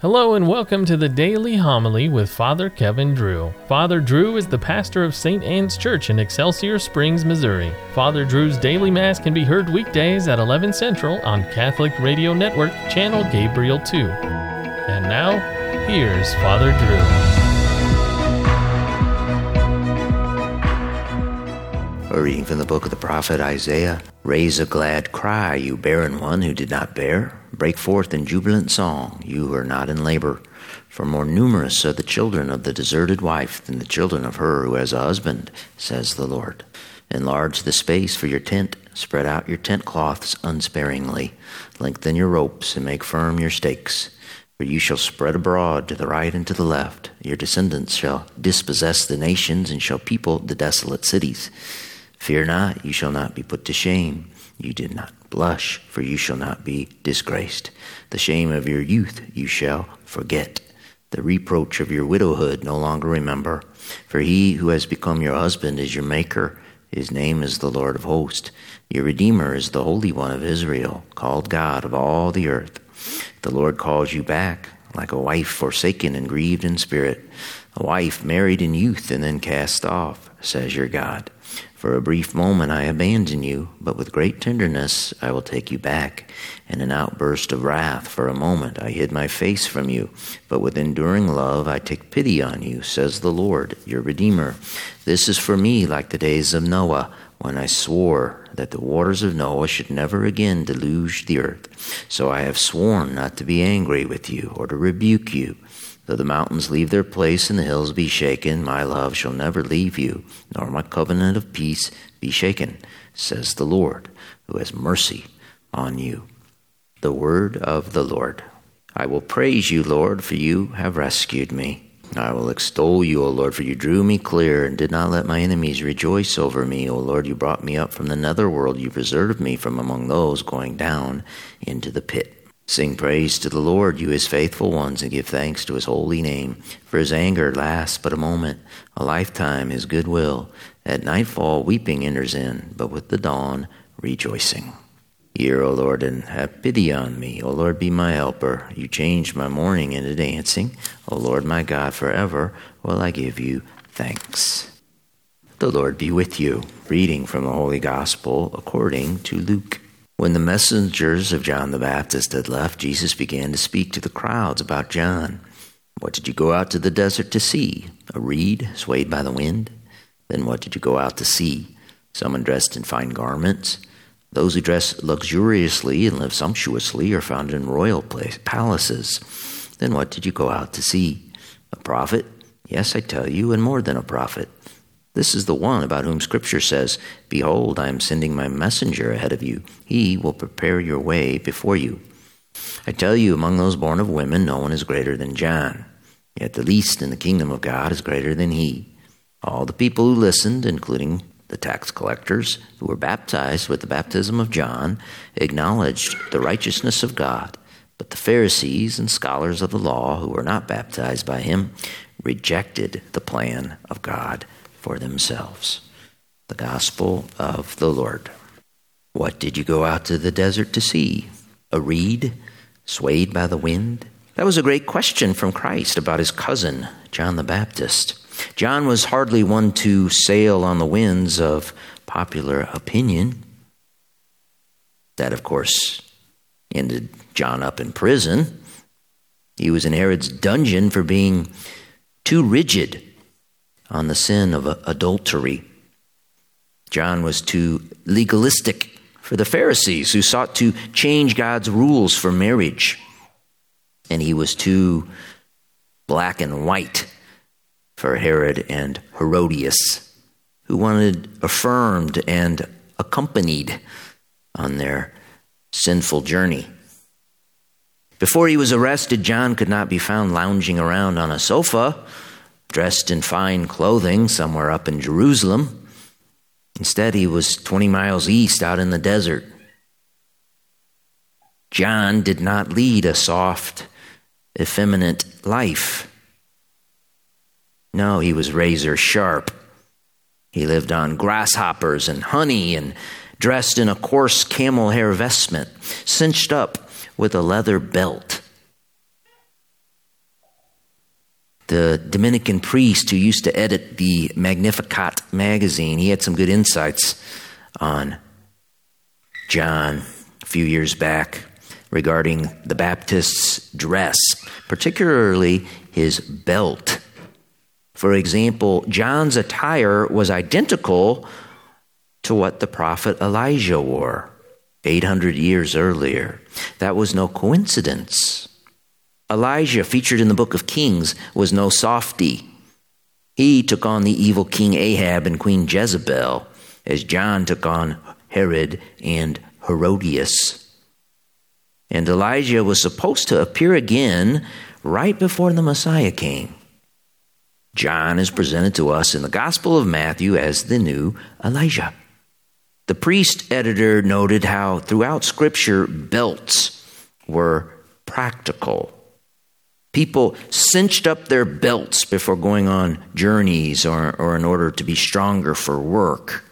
Hello and welcome to the Daily Homily with Father Kevin Drew. Father Drew is the pastor of St. Anne's Church in Excelsior Springs, Missouri. Father Drew's daily mass can be heard weekdays at 11 Central on Catholic Radio Network, channel Gabriel 2. And now, here's Father Drew. A reading from the book of the prophet Isaiah. Raise a glad cry, you barren one who did not bear. Break forth in jubilant song, you who are not in labor. For more numerous are the children of the deserted wife than the children of her who has a husband, says the Lord. Enlarge the space for your tent, spread out your tent cloths unsparingly, lengthen your ropes, and make firm your stakes. For you shall spread abroad to the right and to the left. Your descendants shall dispossess the nations and shall people the desolate cities. Fear not, you shall not be put to shame. You did not blush, for you shall not be disgraced. The shame of your youth you shall forget. The reproach of your widowhood no longer remember. For he who has become your husband is your maker. His name is the Lord of hosts. Your Redeemer is the Holy One of Israel, called God of all the earth. The Lord calls you back, like a wife forsaken and grieved in spirit, a wife married in youth and then cast off, says your God. For a brief moment I abandon you, but with great tenderness I will take you back. In an outburst of wrath, for a moment I hid my face from you, but with enduring love I take pity on you, says the Lord, your Redeemer. This is for me like the days of Noah, when I swore that the waters of Noah should never again deluge the earth. So I have sworn not to be angry with you or to rebuke you. Though the mountains leave their place and the hills be shaken, my love shall never leave you, nor my covenant of peace be shaken, says the Lord, who has mercy on you. The word of the Lord. I will praise you, Lord, for you have rescued me. I will extol you, O Lord, for you drew me clear and did not let my enemies rejoice over me. O Lord, you brought me up from the netherworld. You preserved me from among those going down into the pit. Sing praise to the Lord, you his faithful ones, and give thanks to his holy name. For his anger lasts but a moment, a lifetime his goodwill. At nightfall weeping enters in, but with the dawn rejoicing. Hear, O Lord, and have pity on me. O Lord, be my helper. You changed my mourning into dancing. O Lord, my God, forever will I give you thanks. The Lord be with you. Reading from the Holy Gospel according to Luke. When the messengers of John the Baptist had left, Jesus began to speak to the crowds about John. What did you go out to the desert to see? A reed swayed by the wind? Then what did you go out to see? Someone dressed in fine garments? Those who dress luxuriously and live sumptuously are found in royal place, palaces. Then what did you go out to see? A prophet? Yes, I tell you, and more than a prophet. This is the one about whom Scripture says, Behold, I am sending my messenger ahead of you. He will prepare your way before you. I tell you, among those born of women, no one is greater than John. Yet the least in the kingdom of God is greater than he. All the people who listened, including the tax collectors who were baptized with the baptism of John, acknowledged the righteousness of God. But the Pharisees and scholars of the law who were not baptized by him rejected the plan of God for themselves. The gospel of the Lord. What did you go out to the desert to see? A reed swayed by the wind? That was a great question from Christ about his cousin, John the Baptist. John was hardly one to sail on the winds of popular opinion. That, of course, ended John up in prison. He was in Herod's dungeon for being too rigid on the sin of adultery. John was too legalistic for the Pharisees who sought to change God's rules for marriage. And he was too black and white for Herod and Herodias, who wanted affirmed and accompanied on their sinful journey. Before he was arrested, John could not be found lounging around on a sofa dressed in fine clothing somewhere up in Jerusalem. Instead, he was 20 miles east out in the desert. John did not lead a soft, effeminate life. No, he was razor sharp. He lived on grasshoppers and honey and dressed in a coarse camel hair vestment, cinched up with a leather belt. the Dominican priest who used to edit the Magnificat magazine. He had some good insights on John a few years back regarding the Baptist's dress, particularly his belt. For example, John's attire was identical to what the prophet Elijah wore 800 years earlier. That was no coincidence. Elijah, featured in the book of Kings, was no softy. He took on the evil King Ahab and Queen Jezebel, as John took on Herod and Herodias. And Elijah was supposed to appear again right before the Messiah came. John is presented to us in the Gospel of Matthew as the new Elijah. The priest editor noted how throughout Scripture, belts were practical. People cinched up their belts before going on journeys or, or in order to be stronger for work.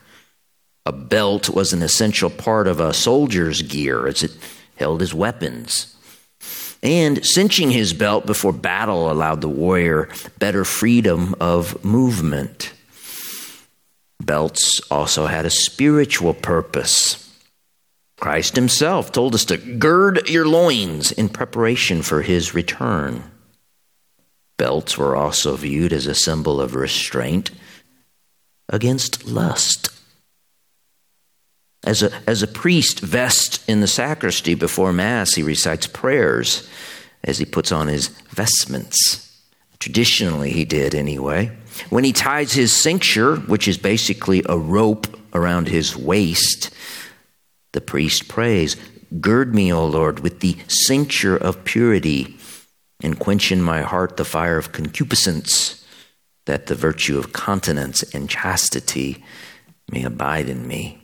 A belt was an essential part of a soldier's gear as it held his weapons. And cinching his belt before battle allowed the warrior better freedom of movement. Belts also had a spiritual purpose. Christ himself told us to gird your loins in preparation for his return. Belts were also viewed as a symbol of restraint against lust. As a, as a priest vests in the sacristy before Mass, he recites prayers as he puts on his vestments. Traditionally, he did anyway. When he ties his cincture, which is basically a rope around his waist, the priest prays, Gird me, O Lord, with the cincture of purity and quench in my heart the fire of concupiscence, that the virtue of continence and chastity may abide in me.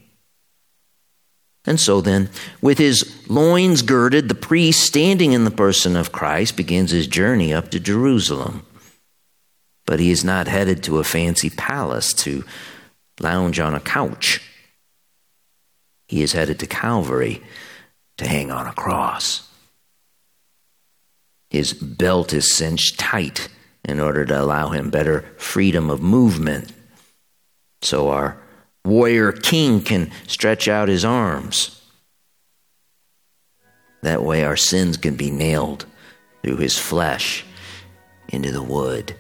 And so then, with his loins girded, the priest, standing in the person of Christ, begins his journey up to Jerusalem. But he is not headed to a fancy palace to lounge on a couch. He is headed to Calvary to hang on a cross. His belt is cinched tight in order to allow him better freedom of movement. So our warrior king can stretch out his arms. That way, our sins can be nailed through his flesh into the wood.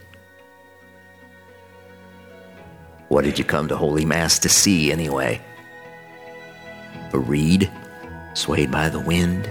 What did you come to Holy Mass to see, anyway? A reed swayed by the wind?